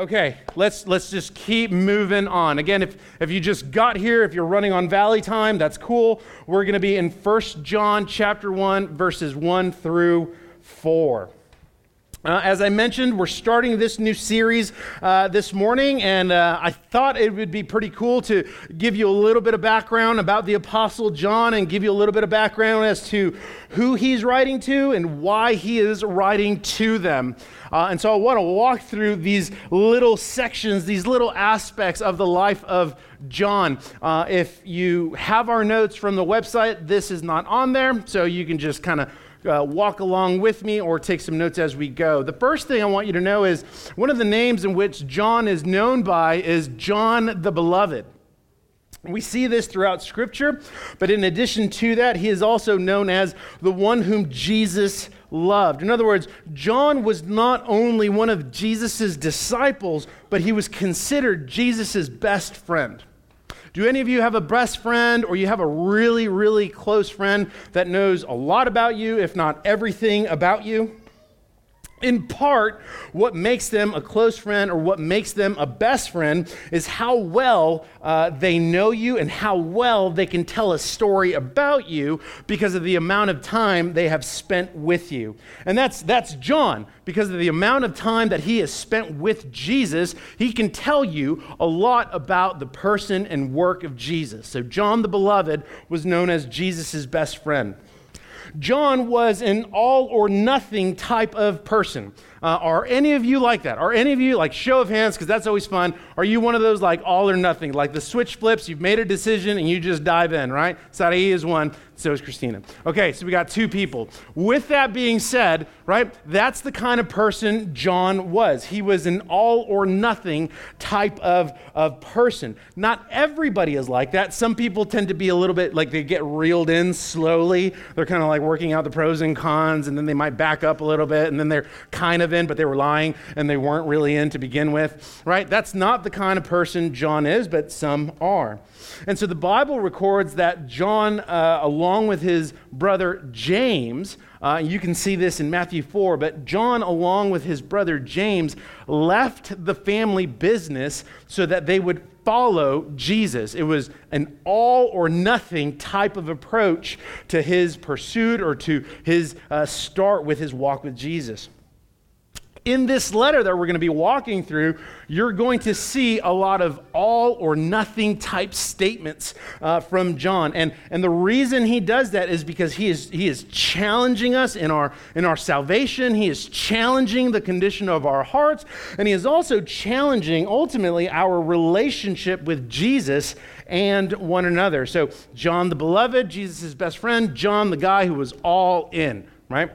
Okay, let's let's just keep moving on. Again, if if you just got here, if you're running on Valley time, that's cool. We're going to be in 1 John chapter 1 verses 1 through 4. Uh, as I mentioned, we're starting this new series uh, this morning, and uh, I thought it would be pretty cool to give you a little bit of background about the Apostle John and give you a little bit of background as to who he's writing to and why he is writing to them. Uh, and so I want to walk through these little sections, these little aspects of the life of John. Uh, if you have our notes from the website, this is not on there, so you can just kind of uh, walk along with me or take some notes as we go. The first thing I want you to know is one of the names in which John is known by is John the Beloved. We see this throughout Scripture, but in addition to that, he is also known as the one whom Jesus loved. In other words, John was not only one of Jesus' disciples, but he was considered Jesus' best friend. Do any of you have a best friend or you have a really, really close friend that knows a lot about you, if not everything about you? In part, what makes them a close friend or what makes them a best friend is how well uh, they know you and how well they can tell a story about you because of the amount of time they have spent with you. And that's, that's John. Because of the amount of time that he has spent with Jesus, he can tell you a lot about the person and work of Jesus. So, John the Beloved was known as Jesus' best friend. John was an all or nothing type of person. Uh, are any of you like that? Are any of you, like, show of hands, because that's always fun, are you one of those, like, all or nothing? Like the switch flips, you've made a decision and you just dive in, right? Sarai is one, so is Christina. Okay, so we got two people. With that being said, right, that's the kind of person John was. He was an all or nothing type of, of person. Not everybody is like that. Some people tend to be a little bit like they get reeled in slowly. They're kind of like working out the pros and cons, and then they might back up a little bit, and then they're kind of in, but they were lying and they weren't really in to begin with, right? That's not the kind of person John is, but some are. And so the Bible records that John, uh, along with his brother James, uh, you can see this in Matthew 4, but John, along with his brother James, left the family business so that they would follow Jesus. It was an all or nothing type of approach to his pursuit or to his uh, start with his walk with Jesus in this letter that we're going to be walking through, you're going to see a lot of all or nothing type statements uh, from John. And, and the reason he does that is because he is, he is challenging us in our, in our salvation, he is challenging the condition of our hearts, and he is also challenging ultimately our relationship with Jesus and one another. So, John the beloved, Jesus' best friend, John the guy who was all in, right?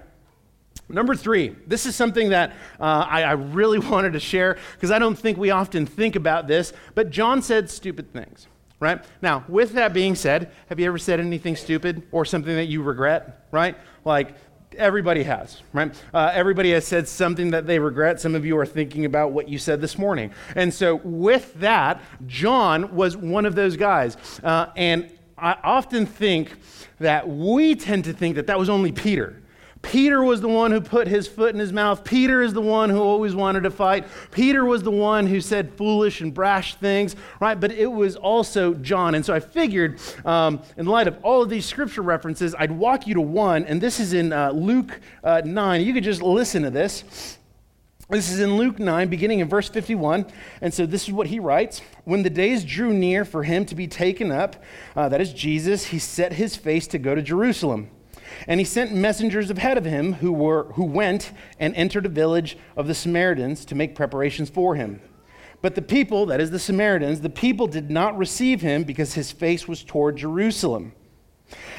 Number three, this is something that uh, I, I really wanted to share because I don't think we often think about this, but John said stupid things, right? Now, with that being said, have you ever said anything stupid or something that you regret, right? Like, everybody has, right? Uh, everybody has said something that they regret. Some of you are thinking about what you said this morning. And so, with that, John was one of those guys. Uh, and I often think that we tend to think that that was only Peter Peter was the one who put his foot in his mouth. Peter is the one who always wanted to fight. Peter was the one who said foolish and brash things, right? But it was also John. And so I figured, um, in light of all of these scripture references, I'd walk you to one, and this is in uh, Luke uh, 9. You could just listen to this. This is in Luke 9, beginning in verse 51. And so this is what he writes When the days drew near for him to be taken up, uh, that is Jesus, he set his face to go to Jerusalem. And he sent messengers ahead of him who, were, who went and entered a village of the Samaritans to make preparations for him. But the people, that is the Samaritans, the people did not receive him because his face was toward Jerusalem.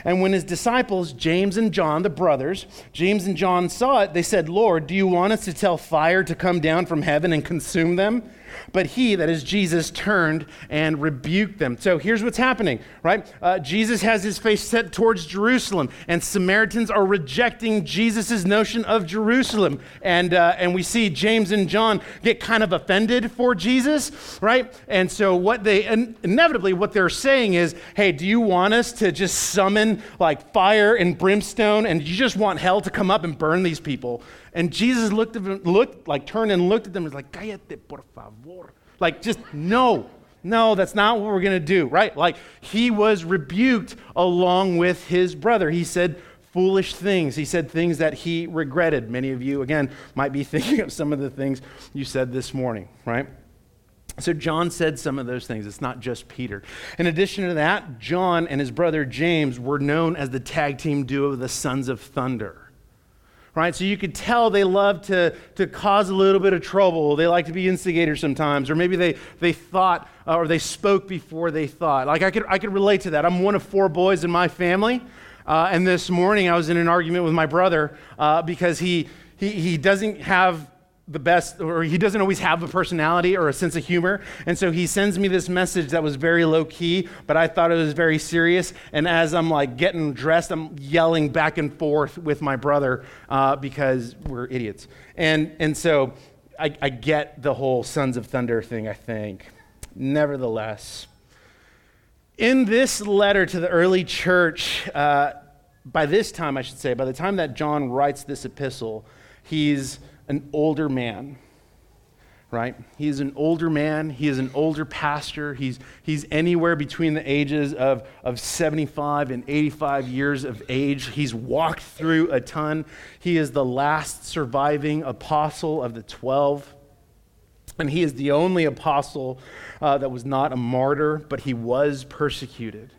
And when his disciples, James and John, the brothers, James and John saw it, they said, Lord, do you want us to tell fire to come down from heaven and consume them? But he, that is Jesus, turned and rebuked them. So here's what's happening, right? Uh, Jesus has his face set towards Jerusalem, and Samaritans are rejecting Jesus' notion of Jerusalem. And, uh, and we see James and John get kind of offended for Jesus, right? And so what they, inevitably, what they're saying is, hey, do you want us to just summon like fire and brimstone and you just want hell to come up and burn these people. And Jesus looked at him, looked like turned and looked at them and was like, cállate por favor. Like just no, no, that's not what we're going to do, right? Like he was rebuked along with his brother. He said foolish things. He said things that he regretted. Many of you, again, might be thinking of some of the things you said this morning, right? So John said some of those things. It's not just Peter. In addition to that, John and his brother James were known as the tag team duo the Sons of Thunder. Right? So you could tell they love to, to cause a little bit of trouble. They like to be instigators sometimes. Or maybe they, they thought uh, or they spoke before they thought. Like I could, I could relate to that. I'm one of four boys in my family. Uh, and this morning I was in an argument with my brother uh, because he, he, he doesn't have the best, or he doesn't always have a personality or a sense of humor. And so he sends me this message that was very low key, but I thought it was very serious. And as I'm like getting dressed, I'm yelling back and forth with my brother uh, because we're idiots. And, and so I, I get the whole Sons of Thunder thing, I think. Nevertheless, in this letter to the early church, uh, by this time, I should say, by the time that John writes this epistle, he's an older man, right? He's an older man. He is an older pastor. He's, he's anywhere between the ages of, of 75 and 85 years of age. He's walked through a ton. He is the last surviving apostle of the 12. And he is the only apostle uh, that was not a martyr, but he was persecuted.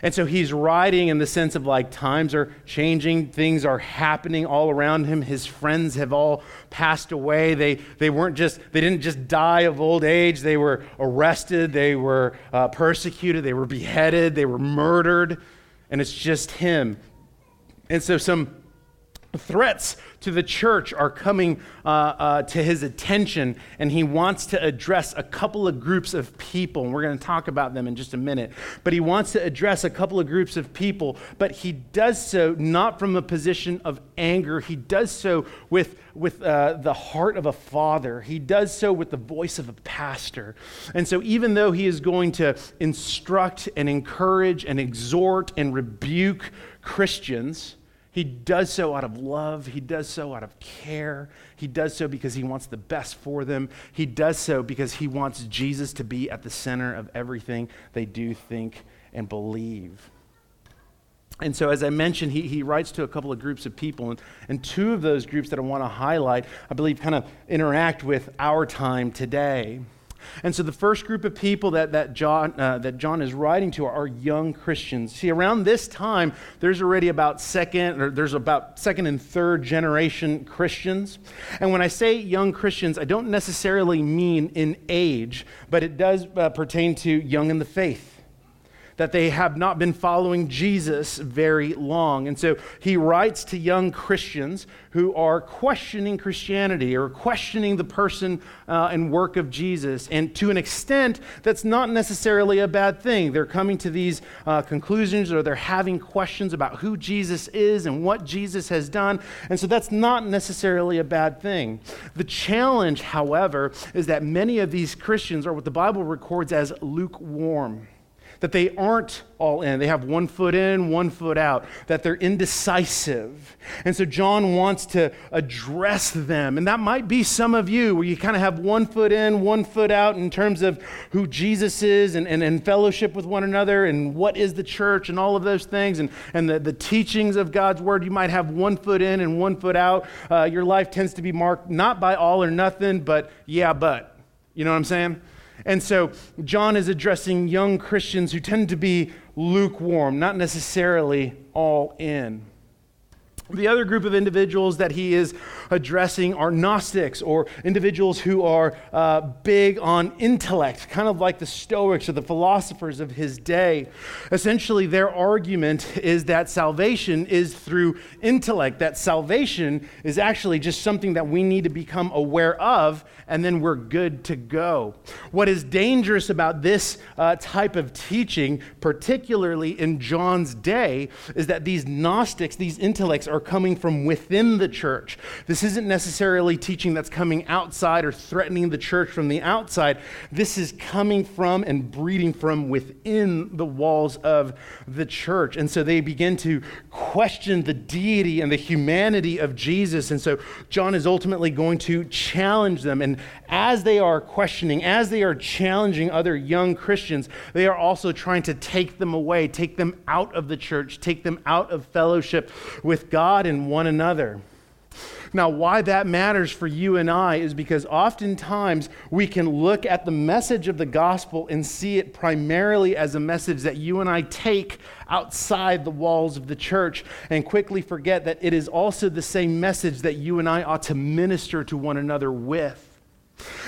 And so he's writing in the sense of like times are changing, things are happening all around him. His friends have all passed away. They, they weren't just, they didn't just die of old age. They were arrested, they were uh, persecuted, they were beheaded, they were murdered. And it's just him. And so some threats to the church are coming uh, uh, to his attention, and he wants to address a couple of groups of people. And we're going to talk about them in just a minute. But he wants to address a couple of groups of people, but he does so not from a position of anger. He does so with, with uh, the heart of a father, he does so with the voice of a pastor. And so, even though he is going to instruct and encourage and exhort and rebuke Christians, he does so out of love. He does so out of care. He does so because he wants the best for them. He does so because he wants Jesus to be at the center of everything they do, think, and believe. And so, as I mentioned, he, he writes to a couple of groups of people. And, and two of those groups that I want to highlight, I believe, kind of interact with our time today. And so the first group of people that, that, John, uh, that John is writing to are, young Christians. See, around this time, there's already about second, or there's about second and third generation Christians. And when I say young Christians, I don't necessarily mean in age, but it does uh, pertain to young in the faith that they have not been following Jesus very long. And so he writes to young Christians who are questioning Christianity or questioning the person uh, and work of Jesus. And to an extent, that's not necessarily a bad thing. They're coming to these uh, conclusions or they're having questions about who Jesus is and what Jesus has done. And so that's not necessarily a bad thing. The challenge, however, is that many of these Christians are what the Bible records as lukewarm that they aren't all in. They have one foot in, one foot out, that they're indecisive. And so John wants to address them. And that might be some of you where you kind of have one foot in, one foot out in terms of who Jesus is and, and, and fellowship with one another and what is the church and all of those things and, and the, the teachings of God's word. You might have one foot in and one foot out. Uh, your life tends to be marked not by all or nothing, but yeah, but. You know what I'm saying? And so John is addressing young Christians who tend to be lukewarm, not necessarily all in. The other group of individuals that he is addressing are Gnostics, or individuals who are uh, big on intellect, kind of like the Stoics or the philosophers of his day. Essentially, their argument is that salvation is through intellect, that salvation is actually just something that we need to become aware of, and then we're good to go. What is dangerous about this uh, type of teaching, particularly in John's day, is that these Gnostics, these intellects, are coming from within the church. This isn't necessarily teaching that's coming outside or threatening the church from the outside. This is coming from and breeding from within the walls of the church. And so they begin to question the deity and the humanity of Jesus. And so John is ultimately going to challenge them. And as they are questioning, as they are challenging other young Christians, they are also trying to take them away, take them out of the church, take them out of fellowship with God and one another. Now, why that matters for you and I is because oftentimes we can look at the message of the gospel and see it primarily as a message that you and I take outside the walls of the church and quickly forget that it is also the same message that you and I ought to minister to one another with.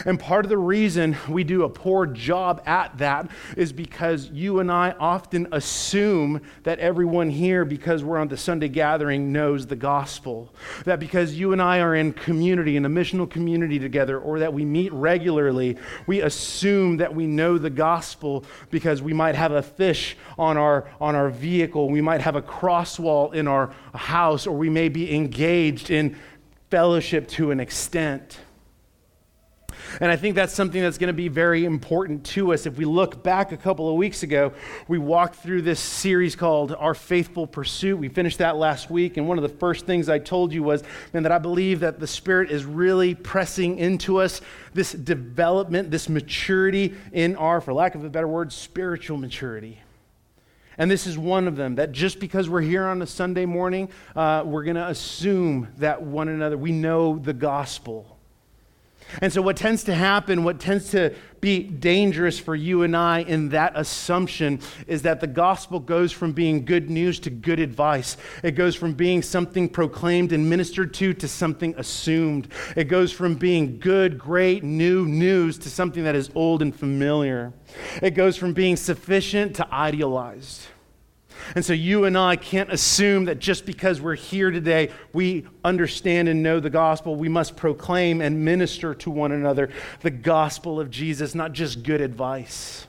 And part of the reason we do a poor job at that is because you and I often assume that everyone here, because we're on the Sunday gathering, knows the gospel. That because you and I are in community, in a missional community together, or that we meet regularly, we assume that we know the gospel because we might have a fish on our, on our vehicle, we might have a cross wall in our house, or we may be engaged in fellowship to an extent. And I think that's something that's going to be very important to us. If we look back a couple of weeks ago, we walked through this series called Our Faithful Pursuit. We finished that last week. And one of the first things I told you was, man, that I believe that the Spirit is really pressing into us this development, this maturity in our, for lack of a better word, spiritual maturity. And this is one of them that just because we're here on a Sunday morning, uh, we're going to assume that one another, we know the gospel. And so, what tends to happen, what tends to be dangerous for you and I in that assumption is that the gospel goes from being good news to good advice. It goes from being something proclaimed and ministered to to something assumed. It goes from being good, great, new news to something that is old and familiar. It goes from being sufficient to idealized. And so you and I can't assume that just because we're here today, we understand and know the gospel. We must proclaim and minister to one another the gospel of Jesus, not just good advice.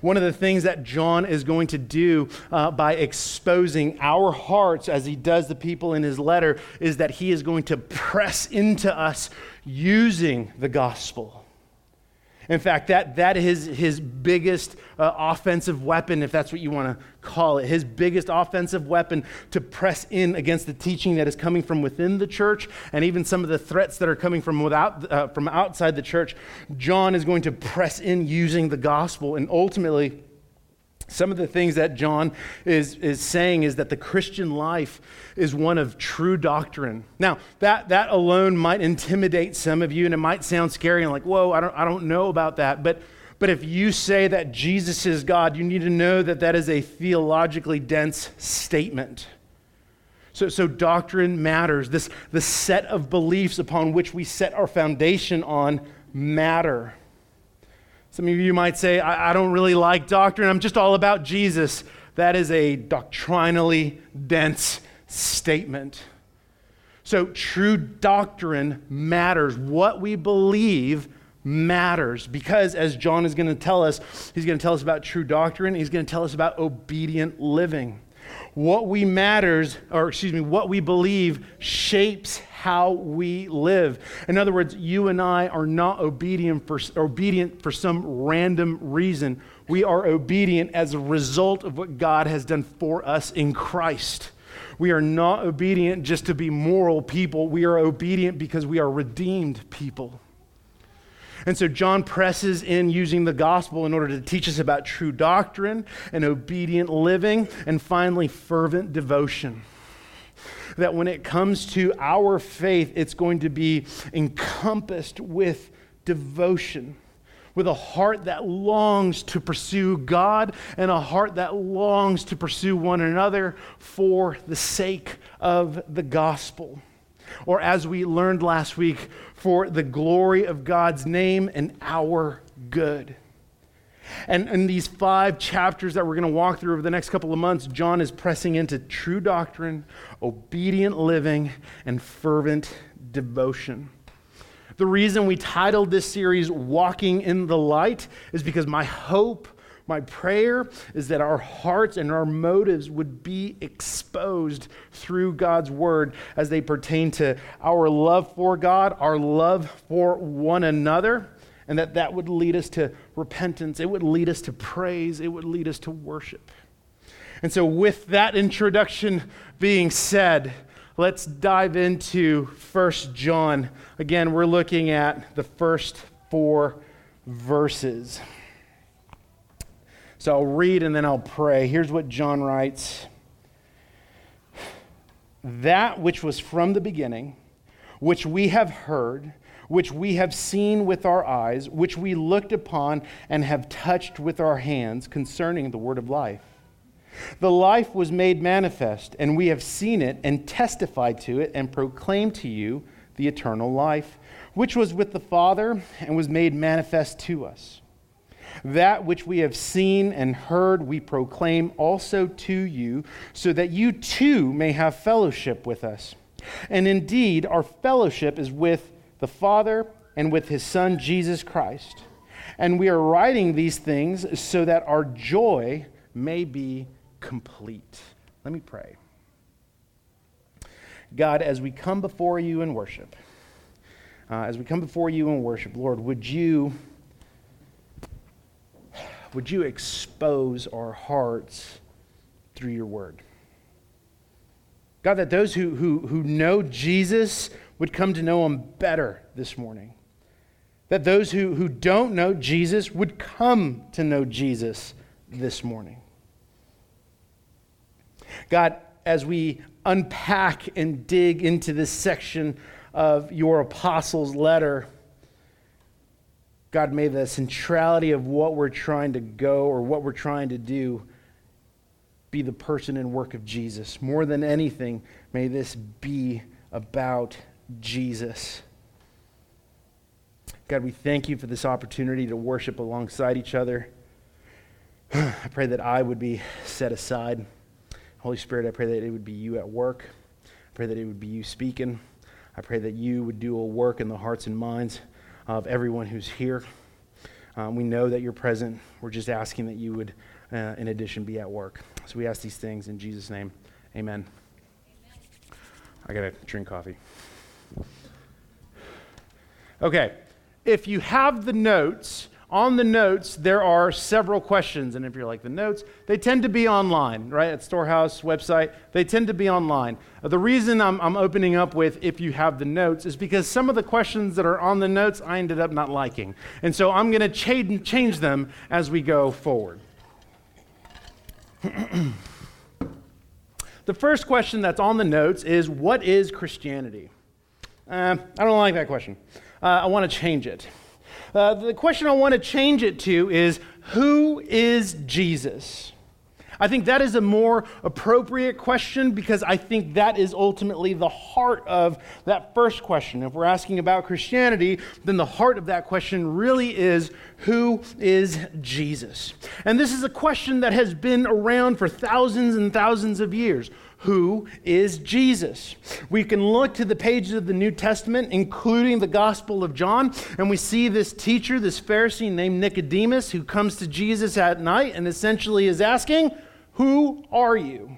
One of the things that John is going to do uh, by exposing our hearts, as he does the people in his letter, is that he is going to press into us using the gospel. In fact, that, that is his biggest uh, offensive weapon, if that's what you want to call it. His biggest offensive weapon to press in against the teaching that is coming from within the church and even some of the threats that are coming from, without, uh, from outside the church. John is going to press in using the gospel and ultimately some of the things that John is, is saying is that the Christian life is one of true doctrine. Now, that, that alone might intimidate some of you, and it might sound scary and like, whoa, I don't, I don't know about that. But, but if you say that Jesus is God, you need to know that that is a theologically dense statement. So, so doctrine matters. This, the set of beliefs upon which we set our foundation on matter. Some of you might say, I, I don't really like doctrine, I'm just all about Jesus. That is a doctrinally dense statement. So, true doctrine matters. What we believe matters because, as John is going to tell us, he's going to tell us about true doctrine, he's going to tell us about obedient living. What we matters, or excuse me, what we believe shapes how we live. In other words, you and I are not obedient for, obedient for some random reason. We are obedient as a result of what God has done for us in Christ. We are not obedient just to be moral people. We are obedient because we are redeemed people. And so John presses in using the gospel in order to teach us about true doctrine and obedient living, and finally, fervent devotion that when it comes to our faith, it's going to be encompassed with devotion, with a heart that longs to pursue God and a heart that longs to pursue one another for the sake of the gospel. Or, as we learned last week, for the glory of God's name and our good. And in these five chapters that we're going to walk through over the next couple of months, John is pressing into true doctrine, obedient living, and fervent devotion. The reason we titled this series Walking in the Light is because my hope, My prayer is that our hearts and our motives would be exposed through God's word as they pertain to our love for God, our love for one another, and that that would lead us to repentance. It would lead us to praise. It would lead us to worship. And so, with that introduction being said, let's dive into First John. Again, we're looking at the first four verses. So I'll read and then I'll pray. Here's what John writes That which was from the beginning, which we have heard, which we have seen with our eyes, which we looked upon and have touched with our hands concerning the word of life. The life was made manifest, and we have seen it and testified to it and proclaimed to you the eternal life, which was with the Father and was made manifest to us. That which we have seen and heard, we proclaim also to you, so that you too may have fellowship with us. And indeed, our fellowship is with the Father and with his Son, Jesus Christ. And we are writing these things so that our joy may be complete. Let me pray. God, as we come before you in worship, uh, as we come before you in worship, Lord, would you would you expose our hearts through your word? God, that those who, who, who know Jesus would come to know him better this morning. That those who, who don't know Jesus would come to know Jesus this morning. God, as we unpack and dig into this section of your apostles' letter, God, may the centrality of what we're trying to go or what we're trying to do be the person and work of Jesus. More than anything, may this be about Jesus. God, we thank you for this opportunity to worship alongside each other. I pray that I would be set aside. Holy Spirit, I pray that it would be you at work. I pray that it would be you speaking. I pray that you would do a work in the hearts and minds of everyone who's here. Um, we know that you're present. We're just asking that you would, uh, in addition, be at work. So we ask these things in Jesus' name. Amen. Amen. I got to drink coffee. Okay. If you have the notes, on the notes, there are several questions. And if you're like the notes, they tend to be online, right? At Storehouse website, they tend to be online. Uh, the reason I'm, I'm opening up with if you have the notes is because some of the questions that are on the notes I ended up not liking. And so I'm going to cha- change them as we go forward. the first question that's on the notes is What is Christianity? Uh, I don't like that question. Uh, I want to change it. Uh, the question I want to change it to is Who is Jesus? I think that is a more appropriate question because I think that is ultimately the heart of that first question. If we're asking about Christianity, then the heart of that question really is who is Jesus? And this is a question that has been around for thousands and thousands of years who is Jesus. We can look to the pages of the New Testament, including the Gospel of John, and we see this teacher, this Pharisee named Nicodemus, who comes to Jesus at night and essentially is asking, Who are you?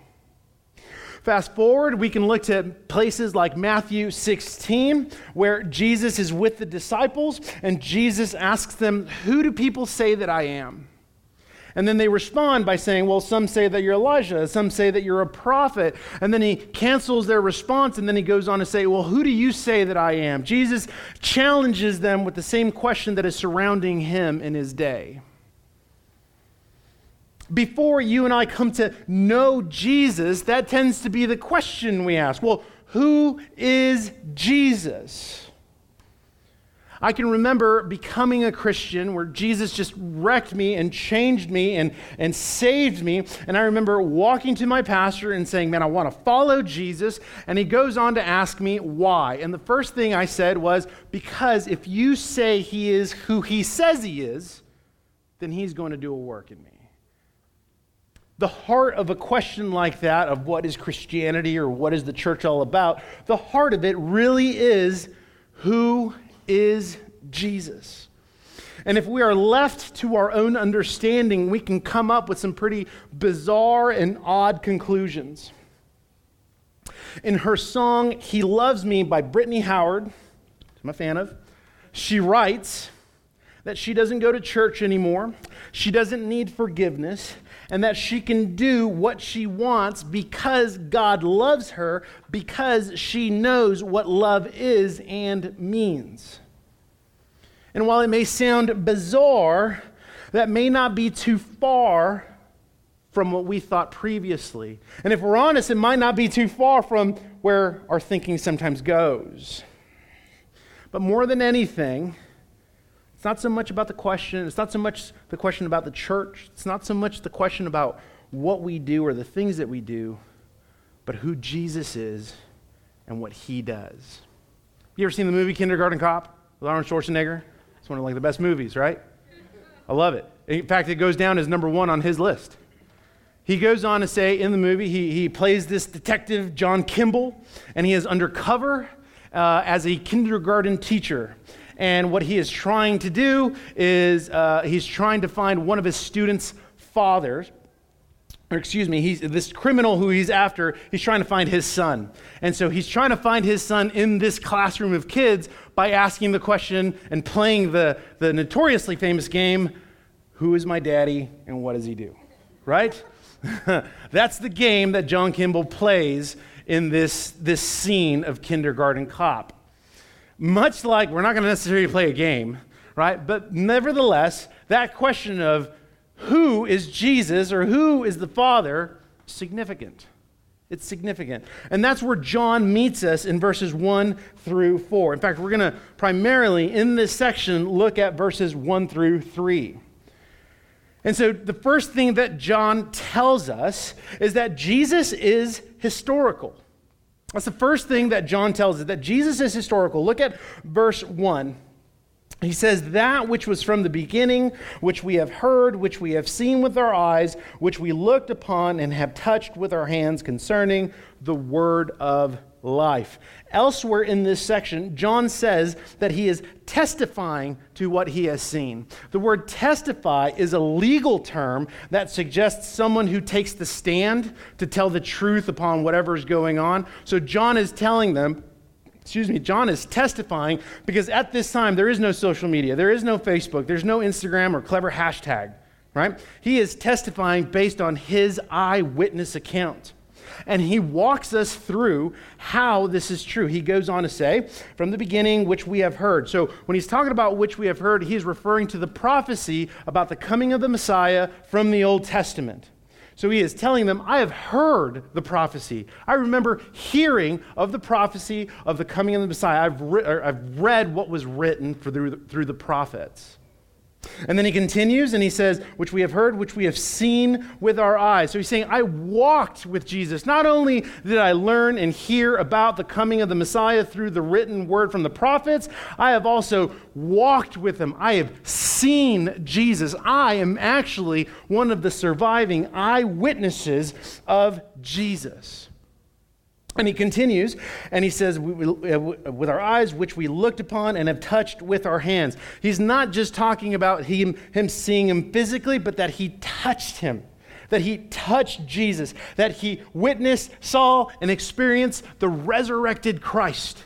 Fast forward, we can look to places like Matthew 16, where Jesus is with the disciples, and Jesus asks them, Who do people say that I am? And then they respond by saying, Well, some say that you're Elijah, some say that you're a prophet. And then he cancels their response, and then he goes on to say, Well, who do you say that I am? Jesus challenges them with the same question that is surrounding him in his day. Before you and I come to know Jesus, that tends to be the question we ask. Well, who is Jesus? I can remember becoming a Christian where Jesus just wrecked me and changed me and, and saved me. And I remember walking to my pastor and saying, Man, I want to follow Jesus. And he goes on to ask me why. And the first thing I said was, Because if you say he is who he says he is, then he's going to do a work in me. The heart of a question like that, of what is Christianity or what is the church all about, the heart of it really is who is Jesus. And if we are left to our own understanding, we can come up with some pretty bizarre and odd conclusions. In her song, He Loves Me by Brittany Howard, I'm a fan of, she writes that she doesn't go to church anymore, she doesn't need forgiveness, and that she can do what she wants because God loves her, because she knows what love is and means. And while it may sound bizarre, that may not be too far from what we thought previously. And if we're honest, it might not be too far from where our thinking sometimes goes. But more than anything, not so much about the question, it's not so much the question about the church, it's not so much the question about what we do or the things that we do, but who Jesus is and what he does. You ever seen the movie Kindergarten Cop with Arnold Schwarzenegger? It's one of like the best movies, right? I love it. In fact, it goes down as number one on his list. He goes on to say in the movie, he, he plays this detective, John Kimble, and he is undercover uh, as a kindergarten teacher. And what he is trying to do is uh, he's trying to find one of his students' fathers. Or excuse me, he's this criminal who he's after, he's trying to find his son. And so he's trying to find his son in this classroom of kids by asking the question and playing the, the notoriously famous game, Who is my daddy and what does he do? Right? That's the game that John Kimble plays in this, this scene of Kindergarten Cop. Much like, we're not going to necessarily play a game, right? But nevertheless, that question of who is Jesus or who is the Father significant. It's significant. And that's where John meets us in verses 1 through 4. In fact, we're going to primarily, in this section, look at verses 1 through 3. And so the first thing that John tells us is that Jesus is historical. That's the first thing that John tells us that Jesus is historical. Look at verse 1. He says, That which was from the beginning, which we have heard, which we have seen with our eyes, which we looked upon and have touched with our hands concerning the word of life. Elsewhere in this section, John says that he is testifying to what he has seen. The word testify is a legal term that suggests someone who takes the stand to tell the truth upon whatever is going on. So John is telling them, excuse me, John is testifying because at this time there is no social media, there is no Facebook, there's no Instagram or clever hashtag, right? He is testifying based on his eyewitness account and he walks us through how this is true. He goes on to say, from the beginning, which we have heard. So when he's talking about which we have heard, he's referring to the prophecy about the coming of the Messiah from the Old Testament. So he is telling them, I have heard the prophecy. I remember hearing of the prophecy of the coming of the Messiah. I've, re- I've read what was written the, through the prophets. And then he continues and he says, which we have heard, which we have seen with our eyes. So he's saying, I walked with Jesus. Not only did I learn and hear about the coming of the Messiah through the written word from the prophets, I have also walked with him. I have seen Jesus. I am actually one of the surviving eyewitnesses of Jesus. And he continues and he says, uh, uh, with our eyes, which we looked upon and have touched with our hands. He's not just talking about him, him seeing him physically, but that he touched him, that he touched Jesus, that he witnessed, saw, and experienced the resurrected Christ.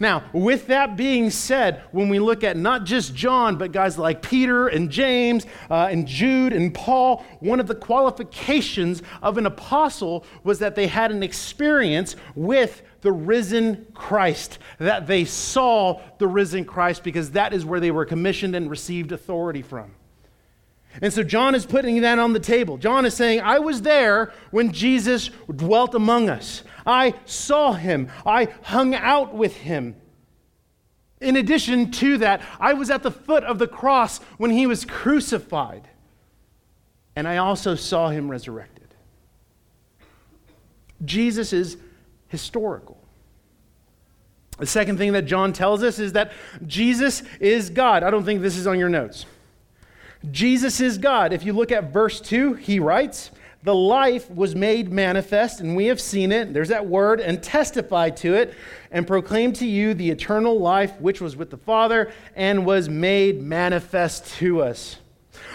Now, with that being said, when we look at not just John, but guys like Peter and James uh, and Jude and Paul, one of the qualifications of an apostle was that they had an experience with the risen Christ, that they saw the risen Christ, because that is where they were commissioned and received authority from. And so John is putting that on the table. John is saying, I was there when Jesus dwelt among us. I saw him. I hung out with him. In addition to that, I was at the foot of the cross when he was crucified. And I also saw him resurrected. Jesus is historical. The second thing that John tells us is that Jesus is God. I don't think this is on your notes. Jesus is God. If you look at verse 2, he writes, the life was made manifest, and we have seen it. There's that word, and testified to it, and proclaimed to you the eternal life which was with the Father and was made manifest to us.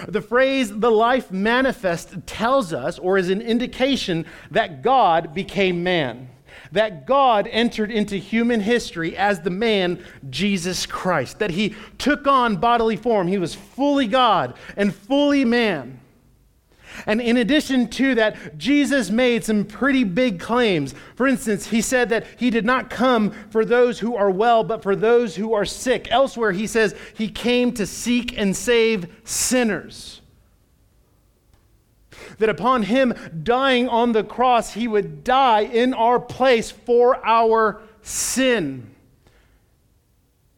The phrase the life manifest tells us, or is an indication, that God became man, that God entered into human history as the man Jesus Christ, that he took on bodily form. He was fully God and fully man. And in addition to that, Jesus made some pretty big claims. For instance, he said that he did not come for those who are well, but for those who are sick. Elsewhere, he says he came to seek and save sinners. That upon him dying on the cross, he would die in our place for our sin.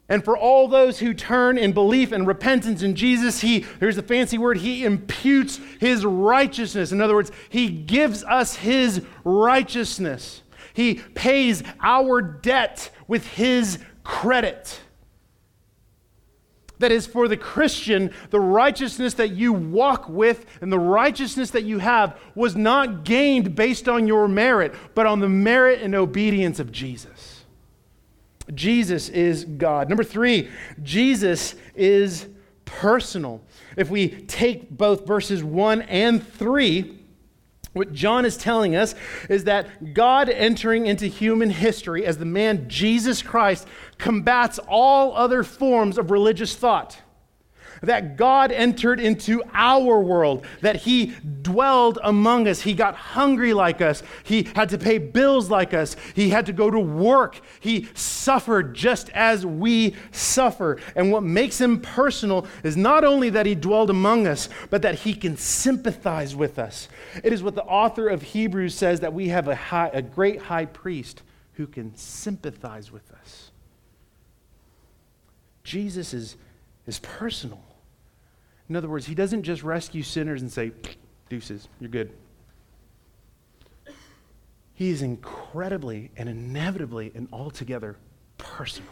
And for all those who turn in belief and repentance in Jesus, he, here's the fancy word, he imputes his righteousness. In other words, he gives us his righteousness. He pays our debt with his credit. That is, for the Christian, the righteousness that you walk with and the righteousness that you have was not gained based on your merit, but on the merit and obedience of Jesus. Jesus is God. Number three, Jesus is personal. If we take both verses one and three, what John is telling us is that God entering into human history as the man Jesus Christ combats all other forms of religious thought that God entered into our world, that He dwelled among us. He got hungry like us. He had to pay bills like us. He had to go to work. He suffered just as we suffer. And what makes Him personal is not only that He dwelled among us, but that He can sympathize with us. It is what the author of Hebrews says that we have a, high, a great high priest who can sympathize with us. Jesus is, is personal. In other words, he doesn't just rescue sinners and say, deuces, you're good. He is incredibly and inevitably and altogether personal.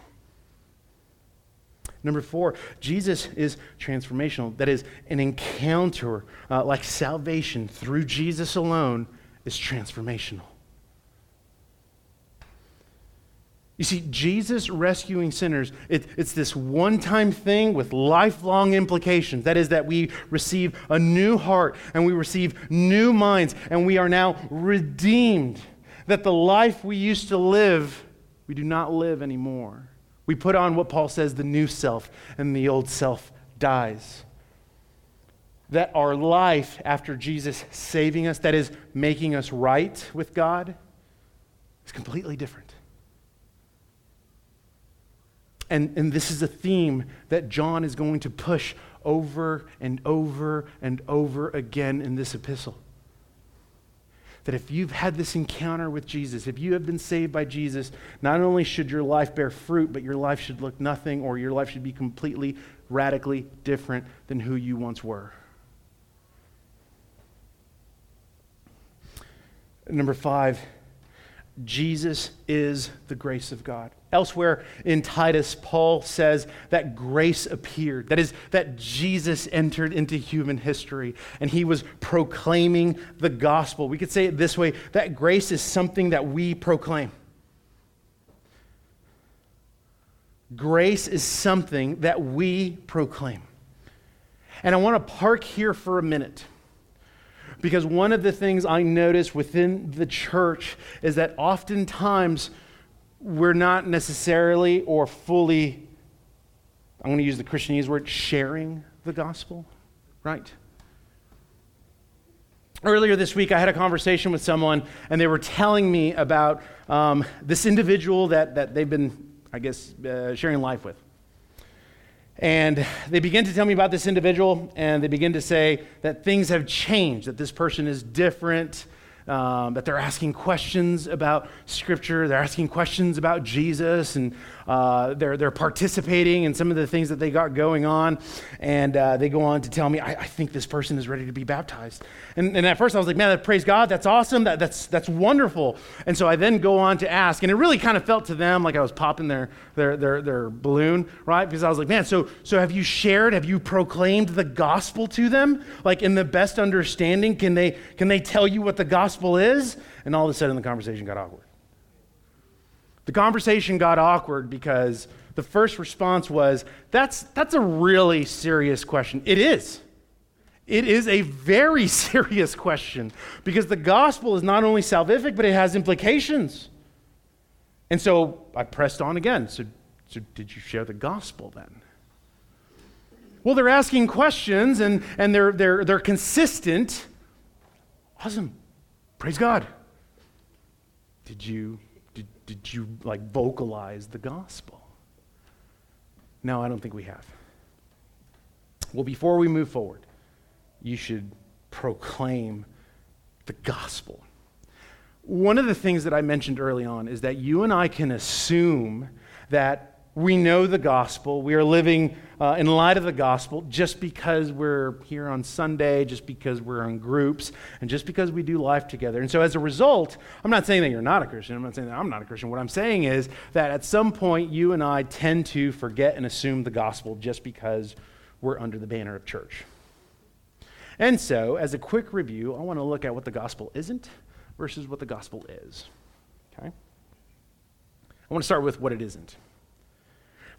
Number four, Jesus is transformational. That is, an encounter uh, like salvation through Jesus alone is transformational. You see, Jesus rescuing sinners, it, it's this one time thing with lifelong implications. That is, that we receive a new heart and we receive new minds and we are now redeemed. That the life we used to live, we do not live anymore. We put on what Paul says the new self, and the old self dies. That our life after Jesus saving us, that is, making us right with God, is completely different. And, and this is a theme that John is going to push over and over and over again in this epistle. That if you've had this encounter with Jesus, if you have been saved by Jesus, not only should your life bear fruit, but your life should look nothing or your life should be completely, radically different than who you once were. Number five, Jesus is the grace of God. Elsewhere in Titus, Paul says that grace appeared. That is, that Jesus entered into human history and he was proclaiming the gospel. We could say it this way that grace is something that we proclaim. Grace is something that we proclaim. And I want to park here for a minute because one of the things I notice within the church is that oftentimes we're not necessarily or fully, I'm going to use the Christianese word, sharing the gospel, right? Earlier this week, I had a conversation with someone, and they were telling me about um, this individual that, that they've been, I guess, uh, sharing life with. And they begin to tell me about this individual, and they begin to say that things have changed, that this person is different, um, that they're asking questions about Scripture, they're asking questions about Jesus, and uh, they're, they're participating in some of the things that they got going on. And uh, they go on to tell me, I, I, think this person is ready to be baptized. And, and at first I was like, man, praise God, that's awesome, that, that's, that's wonderful. And so I then go on to ask, and it really kind of felt to them like I was popping their, their, their, their balloon, right? Because I was like, man, so, so have you shared, have you proclaimed the gospel to them? Like in the best understanding, can they, can they tell you what the gospel is? And all of a sudden the conversation got awkward. The conversation got awkward because the first response was, that's, that's a really serious question. It is. It is a very serious question because the gospel is not only salvific, but it has implications. And so I pressed on again. So, so did you share the gospel then? Well, they're asking questions and, and they're, they're, they're consistent. Awesome. Praise God. Did you did you like vocalize the gospel? No, I don't think we have. Well, before we move forward, you should proclaim the gospel. One of the things that I mentioned early on is that you and I can assume that we know the gospel. We are living uh, in light of the gospel just because we're here on Sunday, just because we're in groups, and just because we do life together. And so, as a result, I'm not saying that you're not a Christian. I'm not saying that I'm not a Christian. What I'm saying is that at some point, you and I tend to forget and assume the gospel just because we're under the banner of church. And so, as a quick review, I want to look at what the gospel isn't versus what the gospel is. Okay? I want to start with what it isn't.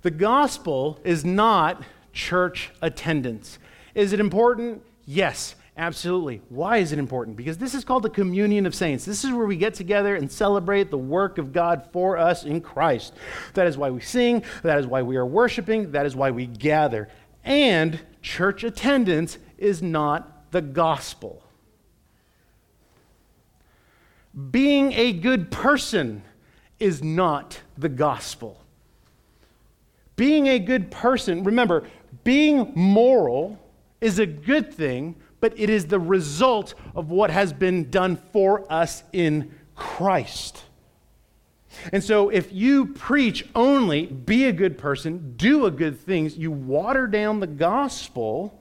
The gospel is not church attendance. Is it important? Yes, absolutely. Why is it important? Because this is called the communion of saints. This is where we get together and celebrate the work of God for us in Christ. That is why we sing, that is why we are worshiping, that is why we gather. And church attendance is not the gospel. Being a good person is not the gospel. Being a good person, remember, being moral is a good thing, but it is the result of what has been done for us in Christ. And so, if you preach only, be a good person, do a good things, you water down the gospel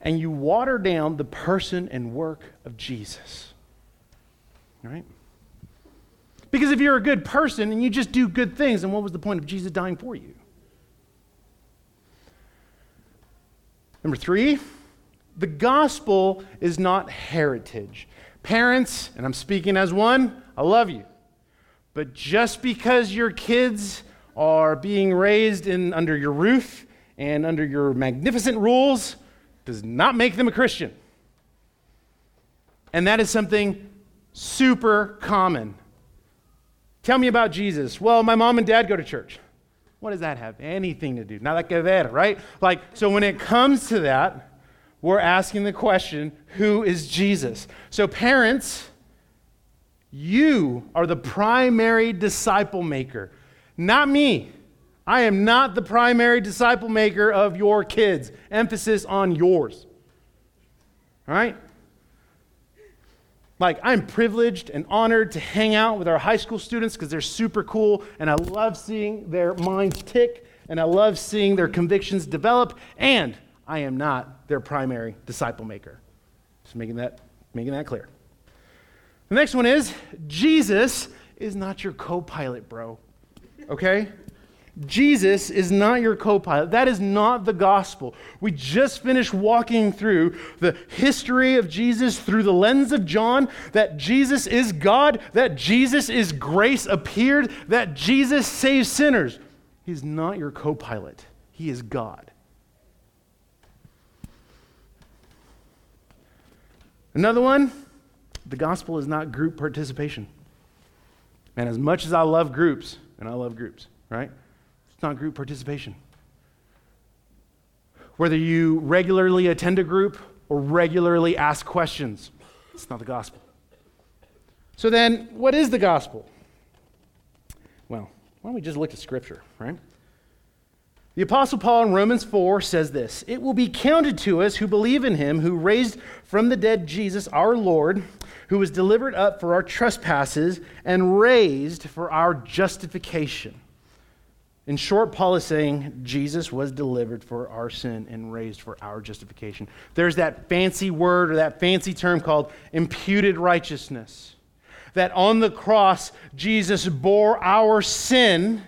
and you water down the person and work of Jesus. Right? Because if you're a good person and you just do good things, then what was the point of Jesus dying for you? Number three, the gospel is not heritage. Parents, and I'm speaking as one, I love you. But just because your kids are being raised in, under your roof and under your magnificent rules does not make them a Christian. And that is something super common. Tell me about Jesus. Well, my mom and dad go to church. What does that have anything to do? Nada que ver, right? Like, so when it comes to that, we're asking the question who is Jesus? So, parents, you are the primary disciple maker, not me. I am not the primary disciple maker of your kids. Emphasis on yours. All right? Like, I'm privileged and honored to hang out with our high school students because they're super cool, and I love seeing their minds tick, and I love seeing their convictions develop, and I am not their primary disciple maker. Just making that, making that clear. The next one is Jesus is not your co pilot, bro. Okay? Jesus is not your co pilot. That is not the gospel. We just finished walking through the history of Jesus through the lens of John that Jesus is God, that Jesus is grace appeared, that Jesus saves sinners. He's not your co pilot, He is God. Another one the gospel is not group participation. And as much as I love groups, and I love groups, right? It's not group participation. Whether you regularly attend a group or regularly ask questions, it's not the gospel. So then, what is the gospel? Well, why don't we just look at Scripture, right? The Apostle Paul in Romans 4 says this It will be counted to us who believe in him, who raised from the dead Jesus, our Lord, who was delivered up for our trespasses and raised for our justification. In short, Paul is saying Jesus was delivered for our sin and raised for our justification. There's that fancy word or that fancy term called imputed righteousness. That on the cross, Jesus bore our sin.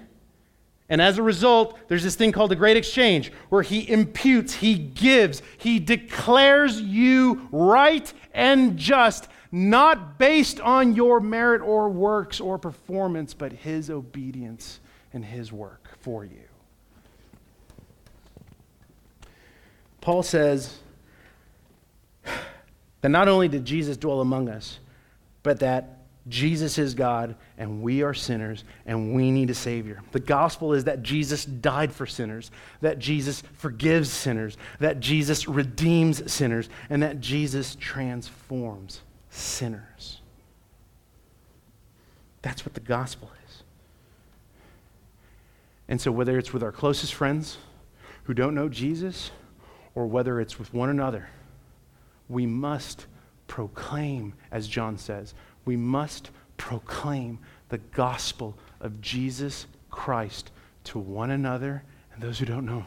And as a result, there's this thing called the great exchange where he imputes, he gives, he declares you right and just, not based on your merit or works or performance, but his obedience and his work for you. Paul says that not only did Jesus dwell among us, but that Jesus is God and we are sinners and we need a Savior. The gospel is that Jesus died for sinners, that Jesus forgives sinners, that Jesus redeems sinners, and that Jesus transforms sinners. That's what the gospel is. And so, whether it's with our closest friends who don't know Jesus, or whether it's with one another, we must proclaim, as John says, we must proclaim the gospel of Jesus Christ to one another and those who don't know.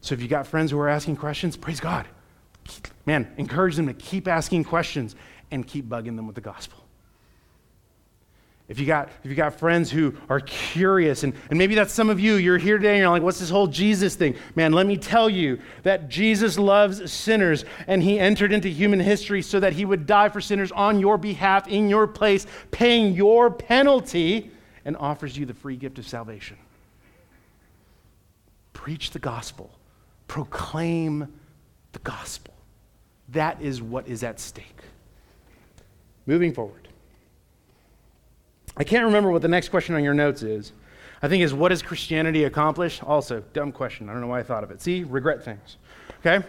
So, if you got friends who are asking questions, praise God. Man, encourage them to keep asking questions and keep bugging them with the gospel. If you got, if you got friends who are curious, and, and maybe that's some of you, you're here today and you're like, what's this whole Jesus thing? Man, let me tell you that Jesus loves sinners and he entered into human history so that he would die for sinners on your behalf, in your place, paying your penalty, and offers you the free gift of salvation. Preach the gospel, proclaim the gospel. That is what is at stake. Moving forward. I can't remember what the next question on your notes is. I think is what does Christianity accomplish? Also, dumb question. I don't know why I thought of it. See, regret things. Okay?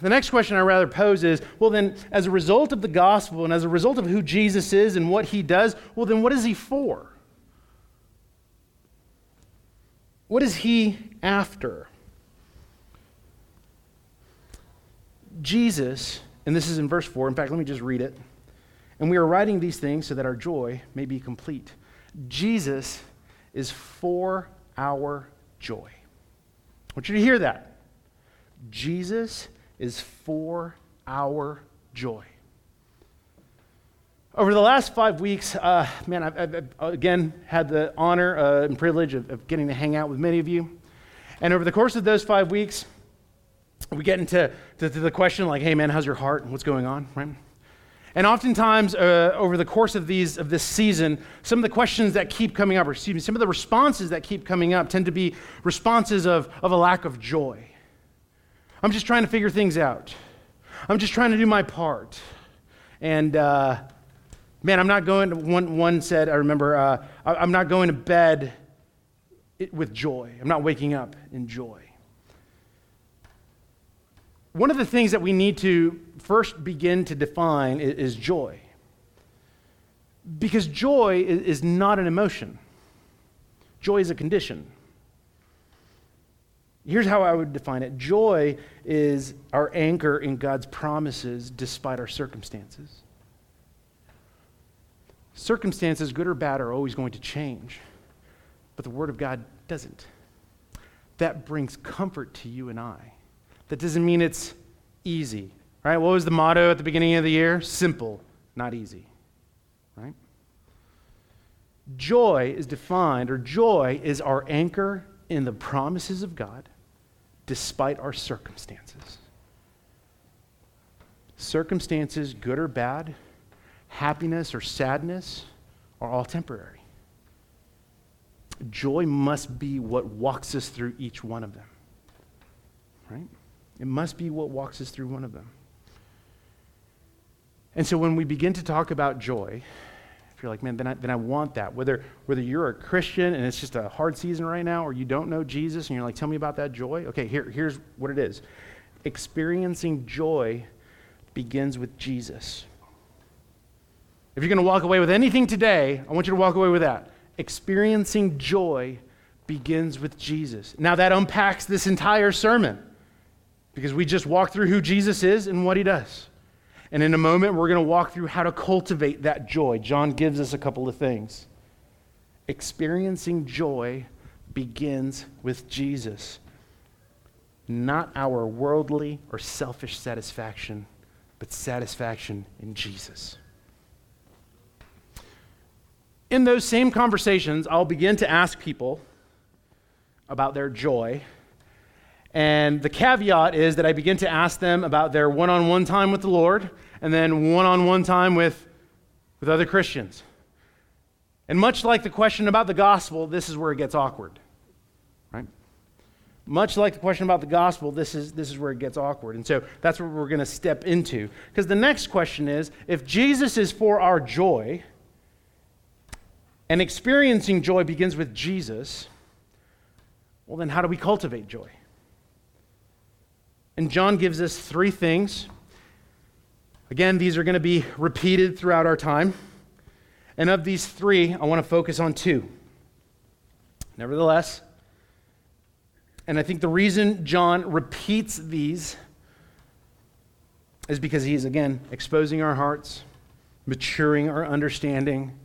The next question I rather pose is well, then, as a result of the gospel and as a result of who Jesus is and what he does, well, then, what is he for? What is he after? Jesus, and this is in verse 4. In fact, let me just read it. And we are writing these things so that our joy may be complete. Jesus is for our joy. I want you to hear that. Jesus is for our joy. Over the last five weeks, uh, man, I've, I've, I've, again had the honor uh, and privilege of, of getting to hang out with many of you. And over the course of those five weeks, we get into to, to the question like, hey, man, how's your heart what's going on, right? And oftentimes, uh, over the course of, these, of this season, some of the questions that keep coming up, or excuse me, some of the responses that keep coming up tend to be responses of, of a lack of joy. I'm just trying to figure things out. I'm just trying to do my part. And uh, man, I'm not going to, one, one said, I remember, uh, I'm not going to bed with joy. I'm not waking up in joy one of the things that we need to first begin to define is, is joy. Because joy is, is not an emotion, joy is a condition. Here's how I would define it joy is our anchor in God's promises despite our circumstances. Circumstances, good or bad, are always going to change, but the Word of God doesn't. That brings comfort to you and I. That doesn't mean it's easy, right? What was the motto at the beginning of the year? Simple, not easy, right? Joy is defined, or joy is our anchor in the promises of God despite our circumstances. Circumstances, good or bad, happiness or sadness, are all temporary. Joy must be what walks us through each one of them, right? It must be what walks us through one of them. And so when we begin to talk about joy, if you're like, man, then I, then I want that. Whether, whether you're a Christian and it's just a hard season right now, or you don't know Jesus and you're like, tell me about that joy. Okay, here, here's what it is experiencing joy begins with Jesus. If you're going to walk away with anything today, I want you to walk away with that. Experiencing joy begins with Jesus. Now, that unpacks this entire sermon because we just walked through who Jesus is and what he does. And in a moment, we're going to walk through how to cultivate that joy. John gives us a couple of things. Experiencing joy begins with Jesus, not our worldly or selfish satisfaction, but satisfaction in Jesus. In those same conversations, I'll begin to ask people about their joy. And the caveat is that I begin to ask them about their one on one time with the Lord and then one on one time with, with other Christians. And much like the question about the gospel, this is where it gets awkward. Right? Much like the question about the gospel, this is, this is where it gets awkward. And so that's what we're going to step into. Because the next question is if Jesus is for our joy, and experiencing joy begins with Jesus, well, then how do we cultivate joy? And John gives us three things. Again, these are going to be repeated throughout our time. And of these three, I want to focus on two. Nevertheless, and I think the reason John repeats these is because he's, again, exposing our hearts, maturing our understanding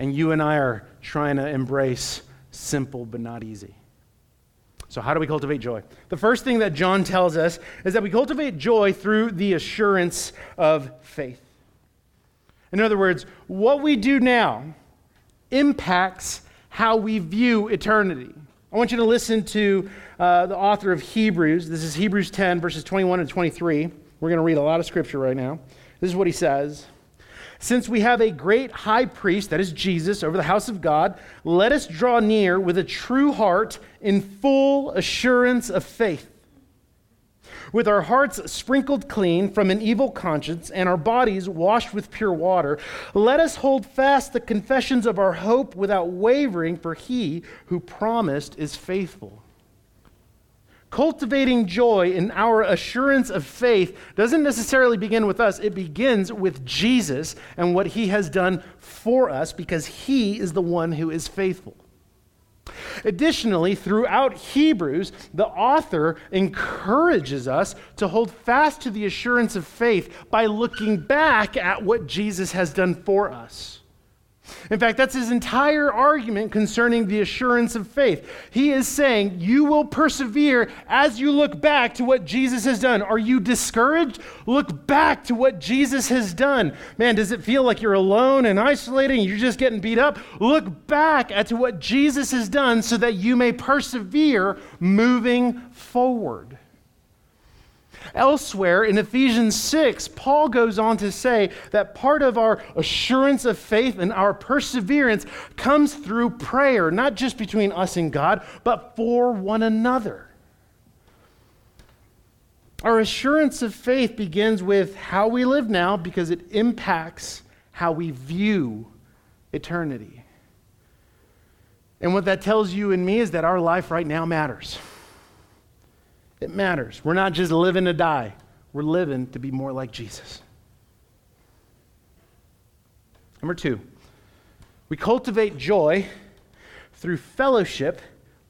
and you and I are trying to embrace simple but not easy. So, how do we cultivate joy? The first thing that John tells us is that we cultivate joy through the assurance of faith. In other words, what we do now impacts how we view eternity. I want you to listen to uh, the author of Hebrews. This is Hebrews 10, verses 21 and 23. We're going to read a lot of scripture right now. This is what he says. Since we have a great high priest, that is Jesus, over the house of God, let us draw near with a true heart in full assurance of faith. With our hearts sprinkled clean from an evil conscience and our bodies washed with pure water, let us hold fast the confessions of our hope without wavering, for he who promised is faithful. Cultivating joy in our assurance of faith doesn't necessarily begin with us. It begins with Jesus and what he has done for us because he is the one who is faithful. Additionally, throughout Hebrews, the author encourages us to hold fast to the assurance of faith by looking back at what Jesus has done for us. In fact, that's his entire argument concerning the assurance of faith. He is saying, You will persevere as you look back to what Jesus has done. Are you discouraged? Look back to what Jesus has done. Man, does it feel like you're alone and isolated and you're just getting beat up? Look back at to what Jesus has done so that you may persevere moving forward. Elsewhere in Ephesians 6, Paul goes on to say that part of our assurance of faith and our perseverance comes through prayer, not just between us and God, but for one another. Our assurance of faith begins with how we live now because it impacts how we view eternity. And what that tells you and me is that our life right now matters. It matters. We're not just living to die, we're living to be more like Jesus. Number two, we cultivate joy through fellowship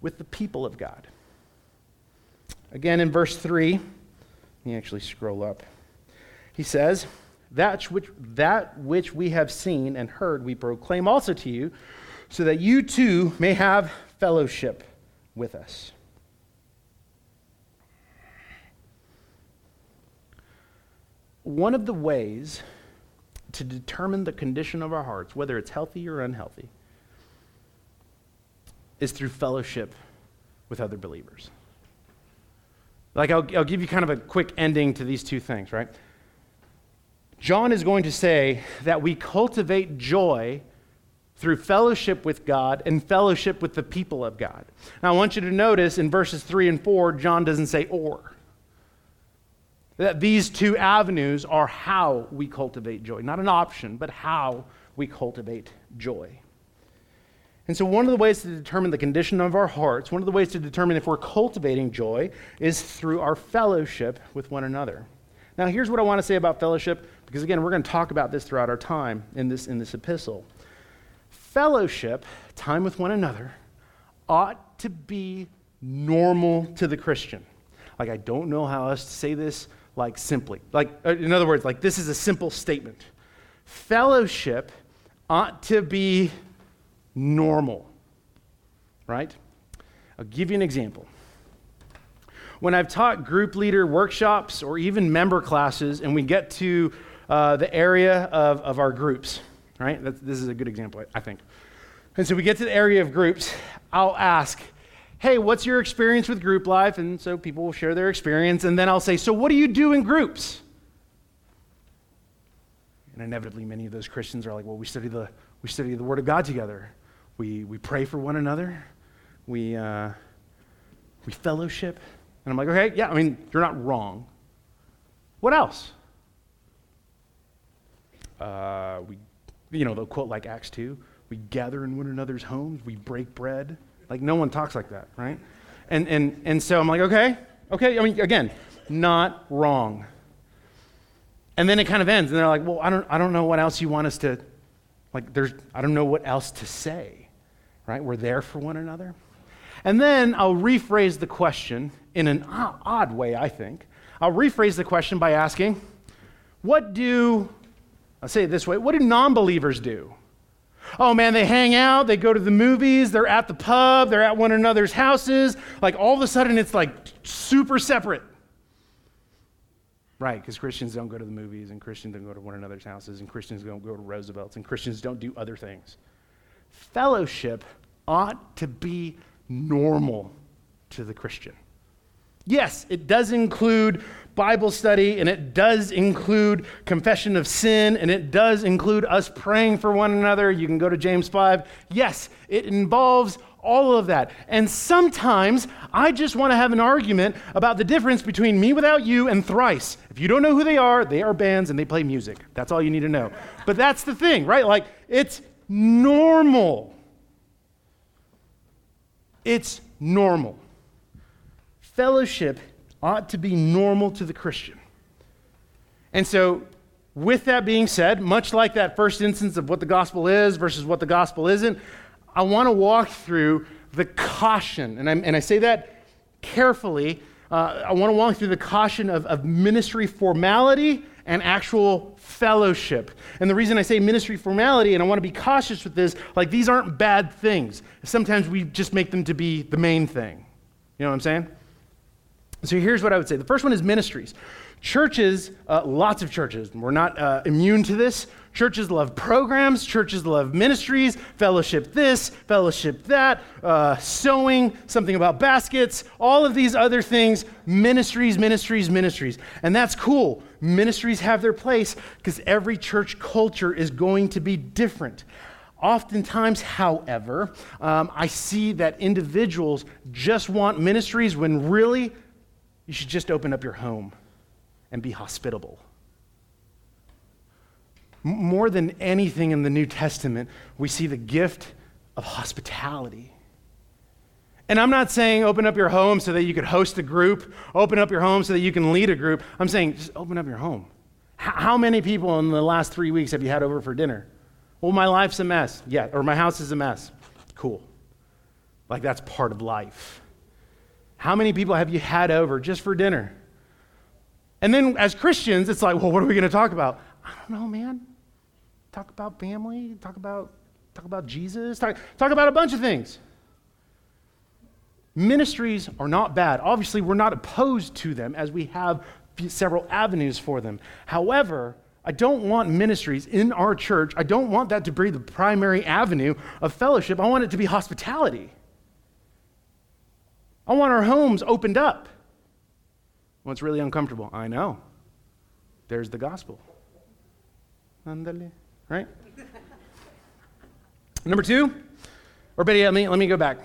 with the people of God. Again, in verse 3, let me actually scroll up. He says, that which, that which we have seen and heard, we proclaim also to you, so that you too may have fellowship with us. One of the ways to determine the condition of our hearts, whether it's healthy or unhealthy, is through fellowship with other believers. Like, I'll, I'll give you kind of a quick ending to these two things, right? John is going to say that we cultivate joy through fellowship with God and fellowship with the people of God. Now, I want you to notice in verses 3 and 4, John doesn't say or. That these two avenues are how we cultivate joy. Not an option, but how we cultivate joy. And so, one of the ways to determine the condition of our hearts, one of the ways to determine if we're cultivating joy, is through our fellowship with one another. Now, here's what I want to say about fellowship, because again, we're going to talk about this throughout our time in this, in this epistle. Fellowship, time with one another, ought to be normal to the Christian. Like, I don't know how else to say this like simply. Like, uh, in other words, like this is a simple statement. Fellowship ought to be normal, right? I'll give you an example. When I've taught group leader workshops or even member classes, and we get to uh, the area of, of our groups, right? That's, this is a good example, I think. And so we get to the area of groups, I'll ask, hey, what's your experience with group life? And so people will share their experience, and then I'll say, so what do you do in groups? And inevitably, many of those Christians are like, well, we study the, we study the Word of God together. We, we pray for one another. We, uh, we fellowship. And I'm like, okay, yeah, I mean, you're not wrong. What else? Uh, we, you know, they'll quote like Acts 2. We gather in one another's homes. We break bread. Like, no one talks like that, right? And, and, and so I'm like, okay, okay. I mean, again, not wrong. And then it kind of ends, and they're like, well, I don't, I don't know what else you want us to, like, there's, I don't know what else to say, right? We're there for one another. And then I'll rephrase the question in an odd way, I think. I'll rephrase the question by asking, What do, I'll say it this way, what do non believers do? Oh man, they hang out, they go to the movies, they're at the pub, they're at one another's houses. Like all of a sudden, it's like super separate. Right, because Christians don't go to the movies, and Christians don't go to one another's houses, and Christians don't go to Roosevelt's, and Christians don't do other things. Fellowship ought to be normal to the Christian. Yes, it does include Bible study, and it does include confession of sin, and it does include us praying for one another. You can go to James 5. Yes, it involves all of that. And sometimes I just want to have an argument about the difference between mewithoutYou and thrice. If you don't know who they are, they are bands and they play music. That's all you need to know. But that's the thing, right? Like, it's normal it's normal. Fellowship ought to be normal to the Christian. And so, with that being said, much like that first instance of what the gospel is versus what the gospel isn't, I want to walk through the caution. And, i and I say that carefully. Uh, I want to walk through the caution of, of ministry formality and actual fellowship. And the reason I say ministry formality, and I want to be cautious with this, like these aren't bad things. Sometimes we just make them to be the main thing. You know what I'm saying? So here's what I would say. The first one is ministries. Churches, uh, lots of churches, we're not uh, immune to this. Churches love programs, churches love ministries, fellowship this, fellowship that, uh, sewing, something about baskets, all of these other things, ministries, ministries, ministries. And that's cool. Ministries have their place because every church culture is going to be different. Oftentimes, however, um, I see that individuals just want ministries when really you should just open up your home and be hospitable. More than anything in the New Testament, we see the gift of hospitality. And I'm not saying open up your home so that you could host a group, open up your home so that you can lead a group. I'm saying just open up your home. How many people in the last three weeks have you had over for dinner? Well, my life's a mess. Yeah, or my house is a mess. Cool. Like that's part of life. How many people have you had over just for dinner? And then as Christians, it's like, well, what are we going to talk about? I don't know, man. Talk about family, talk about talk about Jesus, talk, talk about a bunch of things. Ministries are not bad. Obviously, we're not opposed to them as we have several avenues for them. However, I don't want ministries in our church, I don't want that to be the primary avenue of fellowship. I want it to be hospitality. I want our homes opened up. Well, it's really uncomfortable. I know. There's the gospel. Right? Number two, or Betty, let me, let me go back.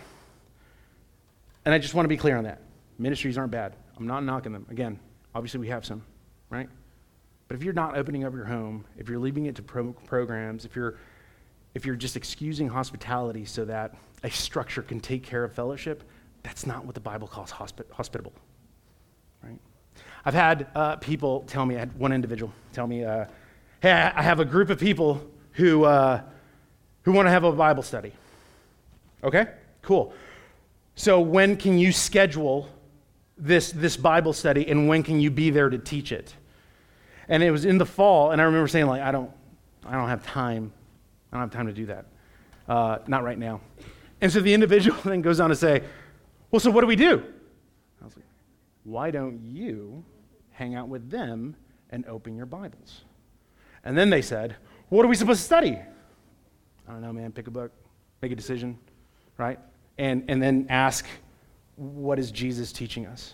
And I just want to be clear on that. Ministries aren't bad. I'm not knocking them. Again, obviously we have some, right? But if you're not opening up your home, if you're leaving it to pro- programs, if you're if you're just excusing hospitality so that a structure can take care of fellowship, that's not what the Bible calls hospi- hospitable, right? I've had uh, people tell me, I had one individual tell me, uh, hey, I have a group of people who, uh, who want to have a Bible study. Okay, cool. So, when can you schedule this, this Bible study, and when can you be there to teach it? And it was in the fall, and I remember saying, like, I don't, I don't have time. I don't have time to do that. Uh, not right now. And so the individual then goes on to say, Well, so what do we do? I was like, Why don't you hang out with them and open your Bibles? And then they said, What are we supposed to study? I don't know, man. Pick a book, make a decision, right? And, and then ask, What is Jesus teaching us?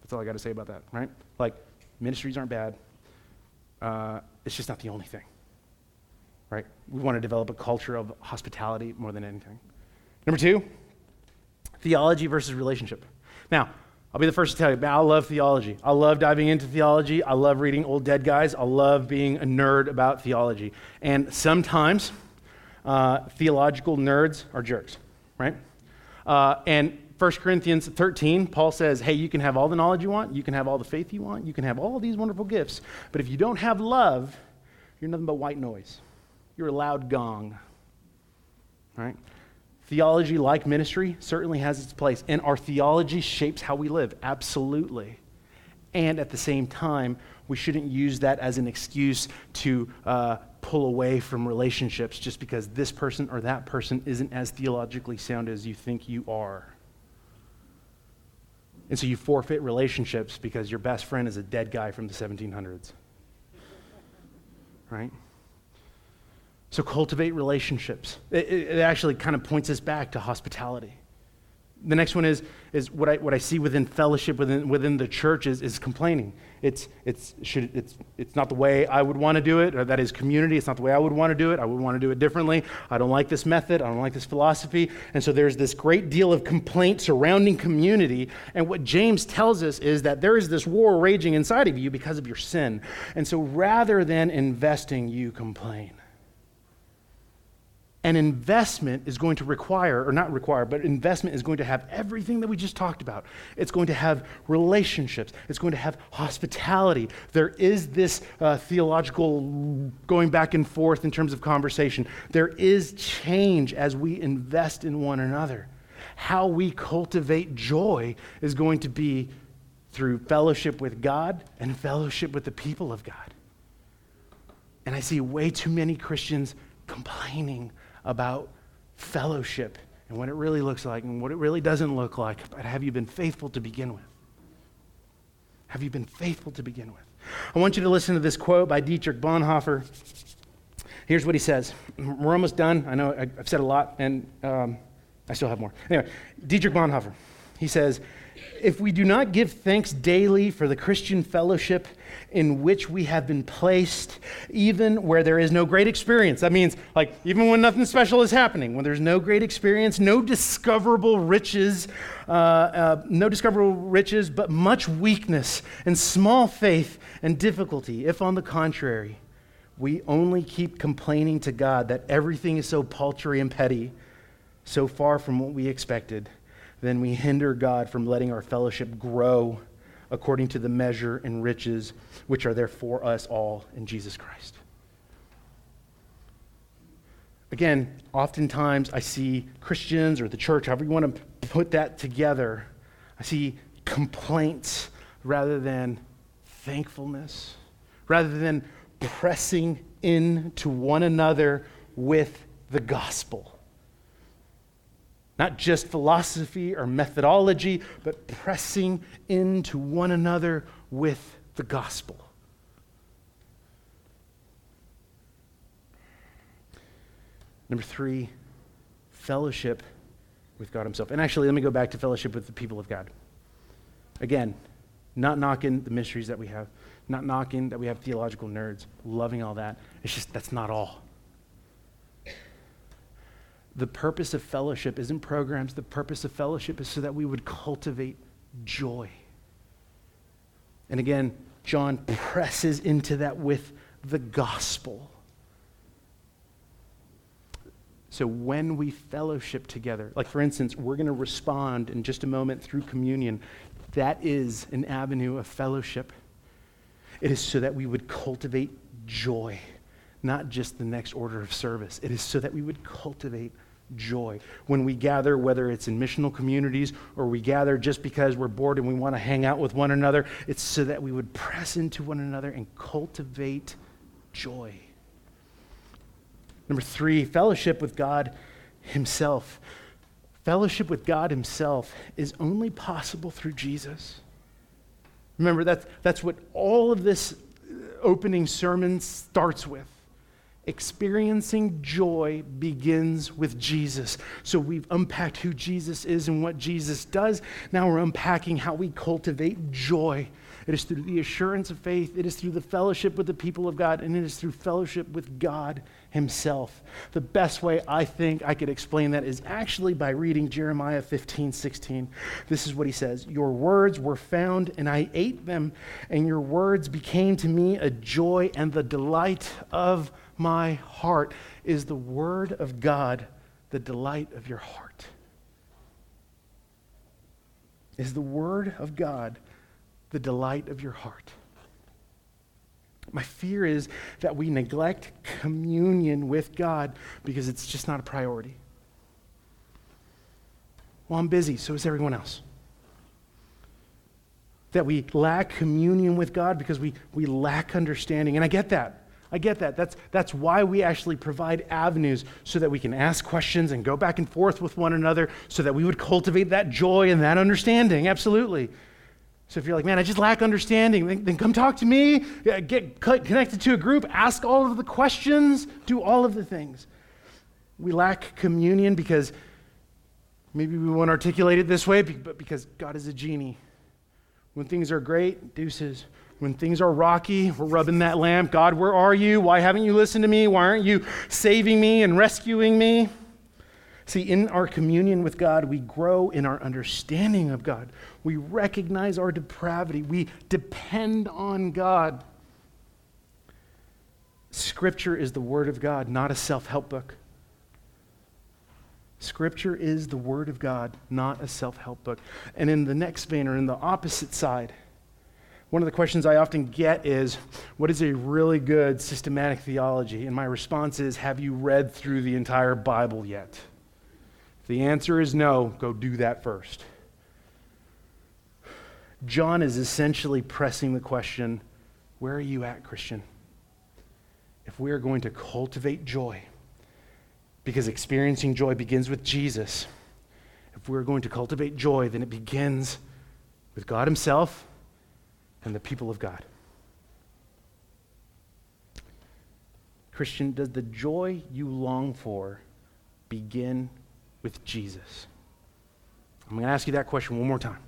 That's all I got to say about that, right? Like, ministries aren't bad. Uh, it's just not the only thing, right? We want to develop a culture of hospitality more than anything. Number two, theology versus relationship. Now, I'll be the first to tell you, I love theology. I love diving into theology. I love reading old dead guys. I love being a nerd about theology. And sometimes uh, theological nerds are jerks, right? Uh, and 1 Corinthians 13, Paul says, Hey, you can have all the knowledge you want, you can have all the faith you want, you can have all these wonderful gifts, but if you don't have love, you're nothing but white noise. You're a loud gong. Right? Theology, like ministry, certainly has its place, and our theology shapes how we live, absolutely. And at the same time, we shouldn't use that as an excuse to uh, pull away from relationships just because this person or that person isn't as theologically sound as you think you are. And so you forfeit relationships because your best friend is a dead guy from the 1700s. Right? So cultivate relationships. It, it, actually kind of points us back to hospitality. The next one is, is what, I, what I see within fellowship within, within the church is, is complaining. It's, it's, should, it's, it's not the way I would want to do it, or that is community. It's not the way I would want to do it. I would want to do it differently. I don't like this method. I don't like this philosophy. And so there's this great deal of complaint surrounding community. And what James tells us is that there is this war raging inside of you because of your sin. And so rather than investing, you complain. And investment is going to require, or not require, but investment is going to have everything that we just talked about. It's going to have relationships, it's going to have hospitality. There is this uh, theological going back and forth in terms of conversation. There is change as we invest in one another. How we cultivate joy is going to be through fellowship with God and fellowship with the people of God. And I see way too many Christians complaining about fellowship and what it really looks like and what it really doesn't look like. But have you been faithful to begin with? Have you been faithful to begin with? I want you to listen to this quote by Dietrich Bonhoeffer. Here's what he says. We're almost done. I know I've said a lot, and um, I still have more. Anyway, Dietrich Bonhoeffer. He says, if we do not give thanks daily for the Christian fellowship in which we have been placed, even where there is no great experience. That means, like, even when nothing special is happening, when there's no great experience, no discoverable riches, uh, uh, no discoverable riches, but much weakness and small faith and difficulty. If, on the contrary, we only keep complaining to God that everything is so paltry and petty, so far from what we expected then we hinder God from letting our fellowship grow according to the measure and riches which are there for us all in Jesus Christ. Again, oftentimes I see Christians or the church, however you want to put that together, I see complaints rather than thankfulness, rather than pressing into one another with the gospel. Not just philosophy or methodology, but pressing into one another with the gospel. Number three, fellowship with God Himself. And actually, let me go back to fellowship with the people of God. Again, not knocking the mysteries that we have, not knocking that we have theological nerds, loving all that. It's just that's not all the purpose of fellowship isn't programs. The purpose of fellowship is so that we would cultivate joy. And again, John presses into that with the gospel. So when we fellowship together, like for instance, we're going to respond in just a moment through communion, that is an avenue of fellowship. It is so that we would cultivate joy, not just the next order of service. It is so that we would cultivate joy. When we gather, whether it's in missional communities or we gather just because we're bored and we want to hang out with one another, it's so that we would press into one another and cultivate joy. Number three, fellowship with God Himself. Fellowship with God Himself is only possible through Jesus. Remember, that's, that's what all of this opening sermon starts with. Experiencing joy begins with Jesus. So we've unpacked who Jesus is and what Jesus does. Now we're unpacking how we cultivate joy. It is through the assurance of faith, it is through the fellowship with the people of God, and it is through fellowship with God Himself. The best way I think I could explain that is actually by reading Jeremiah 15 16. This is what he says Your words were found, and I ate them, and your words became to me a joy and the delight of my heart. Is the word of God the delight of your heart? Is the word of God the delight of your heart? My fear is that we neglect communion with God because it's just not a priority. Well, I'm busy, so is everyone else. That we lack communion with God because we, we lack understanding. And I get that. I get that. That's, that's why we actually provide avenues so that we can ask questions and go back and forth with one another so that we would cultivate that joy and that understanding. Absolutely. So if you're like, man, I just lack understanding, then, then come talk to me, get connected to a group, ask all of the questions, do all of the things. We lack communion because maybe we won't articulate it this way, but because God is a genie. When things are great, deuces. When things are rocky, we're rubbing that lamp. God, where are you? Why haven't you listened to me? Why aren't you saving me and rescuing me? See, in our communion with God, we grow in our understanding of God. We recognize our depravity. We depend on God. Scripture is the Word of God, not a self help book. Scripture is the Word of God, not a self help book. And in the next vein, or in the opposite side, one of the questions I often get is, What is a really good systematic theology? And my response is, Have you read through the entire Bible yet? If the answer is no, go do that first. John is essentially pressing the question Where are you at, Christian? If we are going to cultivate joy, because experiencing joy begins with Jesus, if we're going to cultivate joy, then it begins with God Himself and the people of God. Christian, does the joy you long for begin with Jesus? I'm going to ask you that question one more time.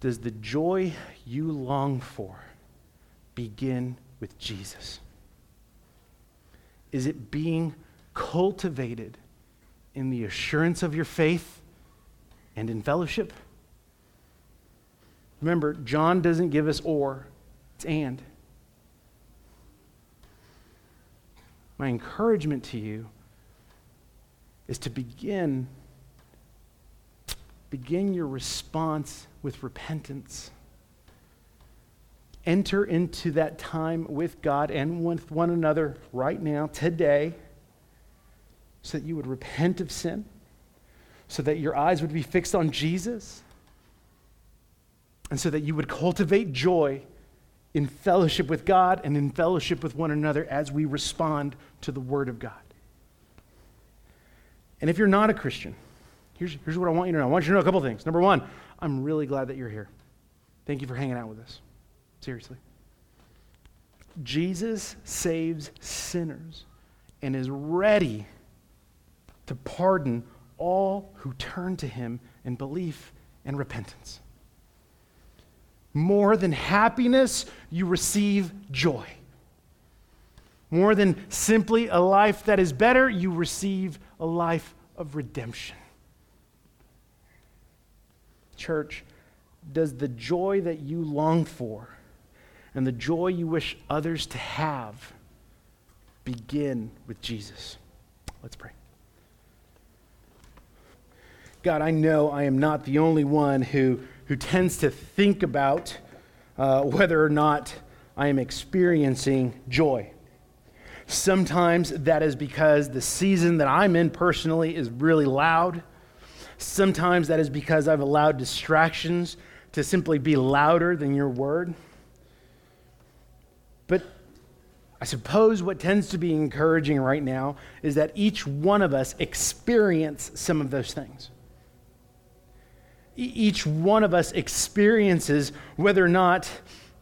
Does the joy you long for begin with Jesus? Is it being cultivated in the assurance of your faith and in fellowship? Remember, John doesn't give us or, it's and. My encouragement to you is to begin begin your response with repentance. Enter into that time with God and with one another right now, today, so that you would repent of sin, so that your eyes would be fixed on Jesus and so that you would cultivate joy in fellowship with God and in fellowship with one another as we respond to the Word of God. And if you're not a Christian, here's, here's what I want you to know. I want you to know a couple things. Number one, I'm really glad that you're here. Thank you for hanging out with us. Seriously. Jesus saves sinners and is ready to pardon all who turn to him in belief and repentance. More than happiness, you receive joy. More than simply a life that is better, you receive a life of redemption. Church, does the joy that you long for and the joy you wish others to have begin with Jesus? Let's pray. God, I know I am not the only one who who tends to think about uh, whether or not I am experiencing joy. Sometimes that is because the season that I'm in personally is really loud. Sometimes that is because I've allowed distractions to simply be louder than your word. But I suppose what tends to be encouraging right now is that each one of us experience some of those things. Each one of us experiences whether or not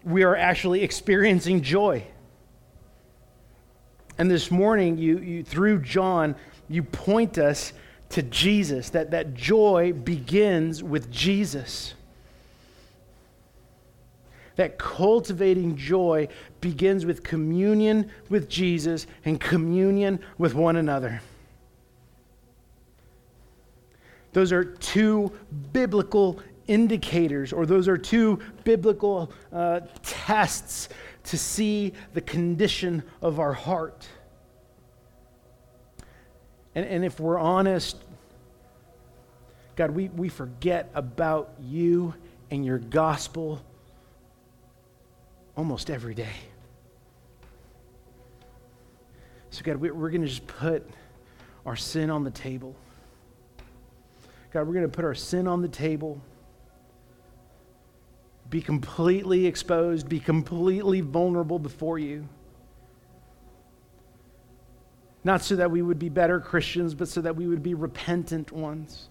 we are actually experiencing joy. And this morning, you, you, through John, you point us to Jesus, that, that joy begins with Jesus. That cultivating joy begins with communion with Jesus and communion with one another. Those are two biblical indicators, or those are two biblical uh, tests to see the condition of our heart. And, and if we're honest, God, we, we forget about you and your gospel almost every day. So, God, we, we're going to just put our sin on the table. God, we're going to put our sin on the table, be completely exposed, be completely vulnerable before you. Not so that we would be better Christians, but so that we would be repentant ones.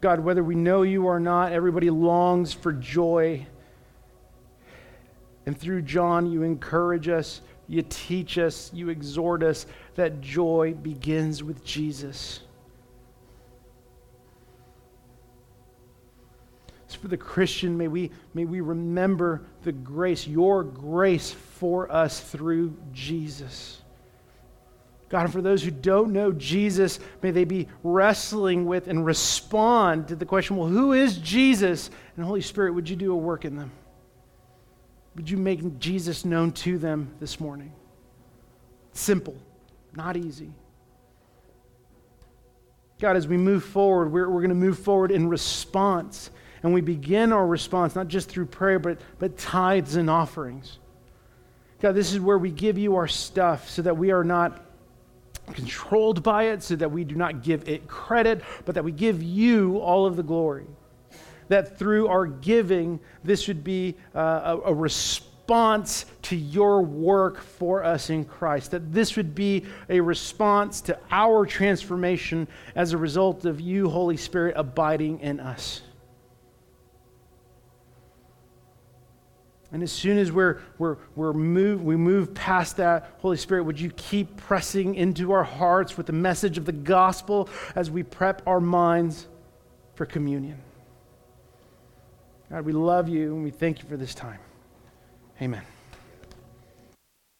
God, whether we know you or not, everybody longs for joy. And through John, you encourage us, you teach us, you exhort us that joy begins with Jesus. So for the Christian, may we, may we remember the grace, your grace for us through Jesus. God, and for those who don't know Jesus, may they be wrestling with and respond to the question well, who is Jesus? And Holy Spirit, would you do a work in them? Would you make Jesus known to them this morning? Simple, not easy. God, as we move forward, we're, we're going to move forward in response. And we begin our response not just through prayer, but, but tithes and offerings. God, this is where we give you our stuff so that we are not controlled by it so that we do not give it credit, but that we give you all of the glory. That through our giving, this would be uh, a, a response to your work for us in Christ. That this would be a response to our transformation as a result of you, Holy Spirit, abiding in us. And as soon as we're, we're, we're move, we move past that, Holy Spirit, would you keep pressing into our hearts with the message of the gospel as we prep our minds for communion? God, we love you and we thank you for this time. Amen.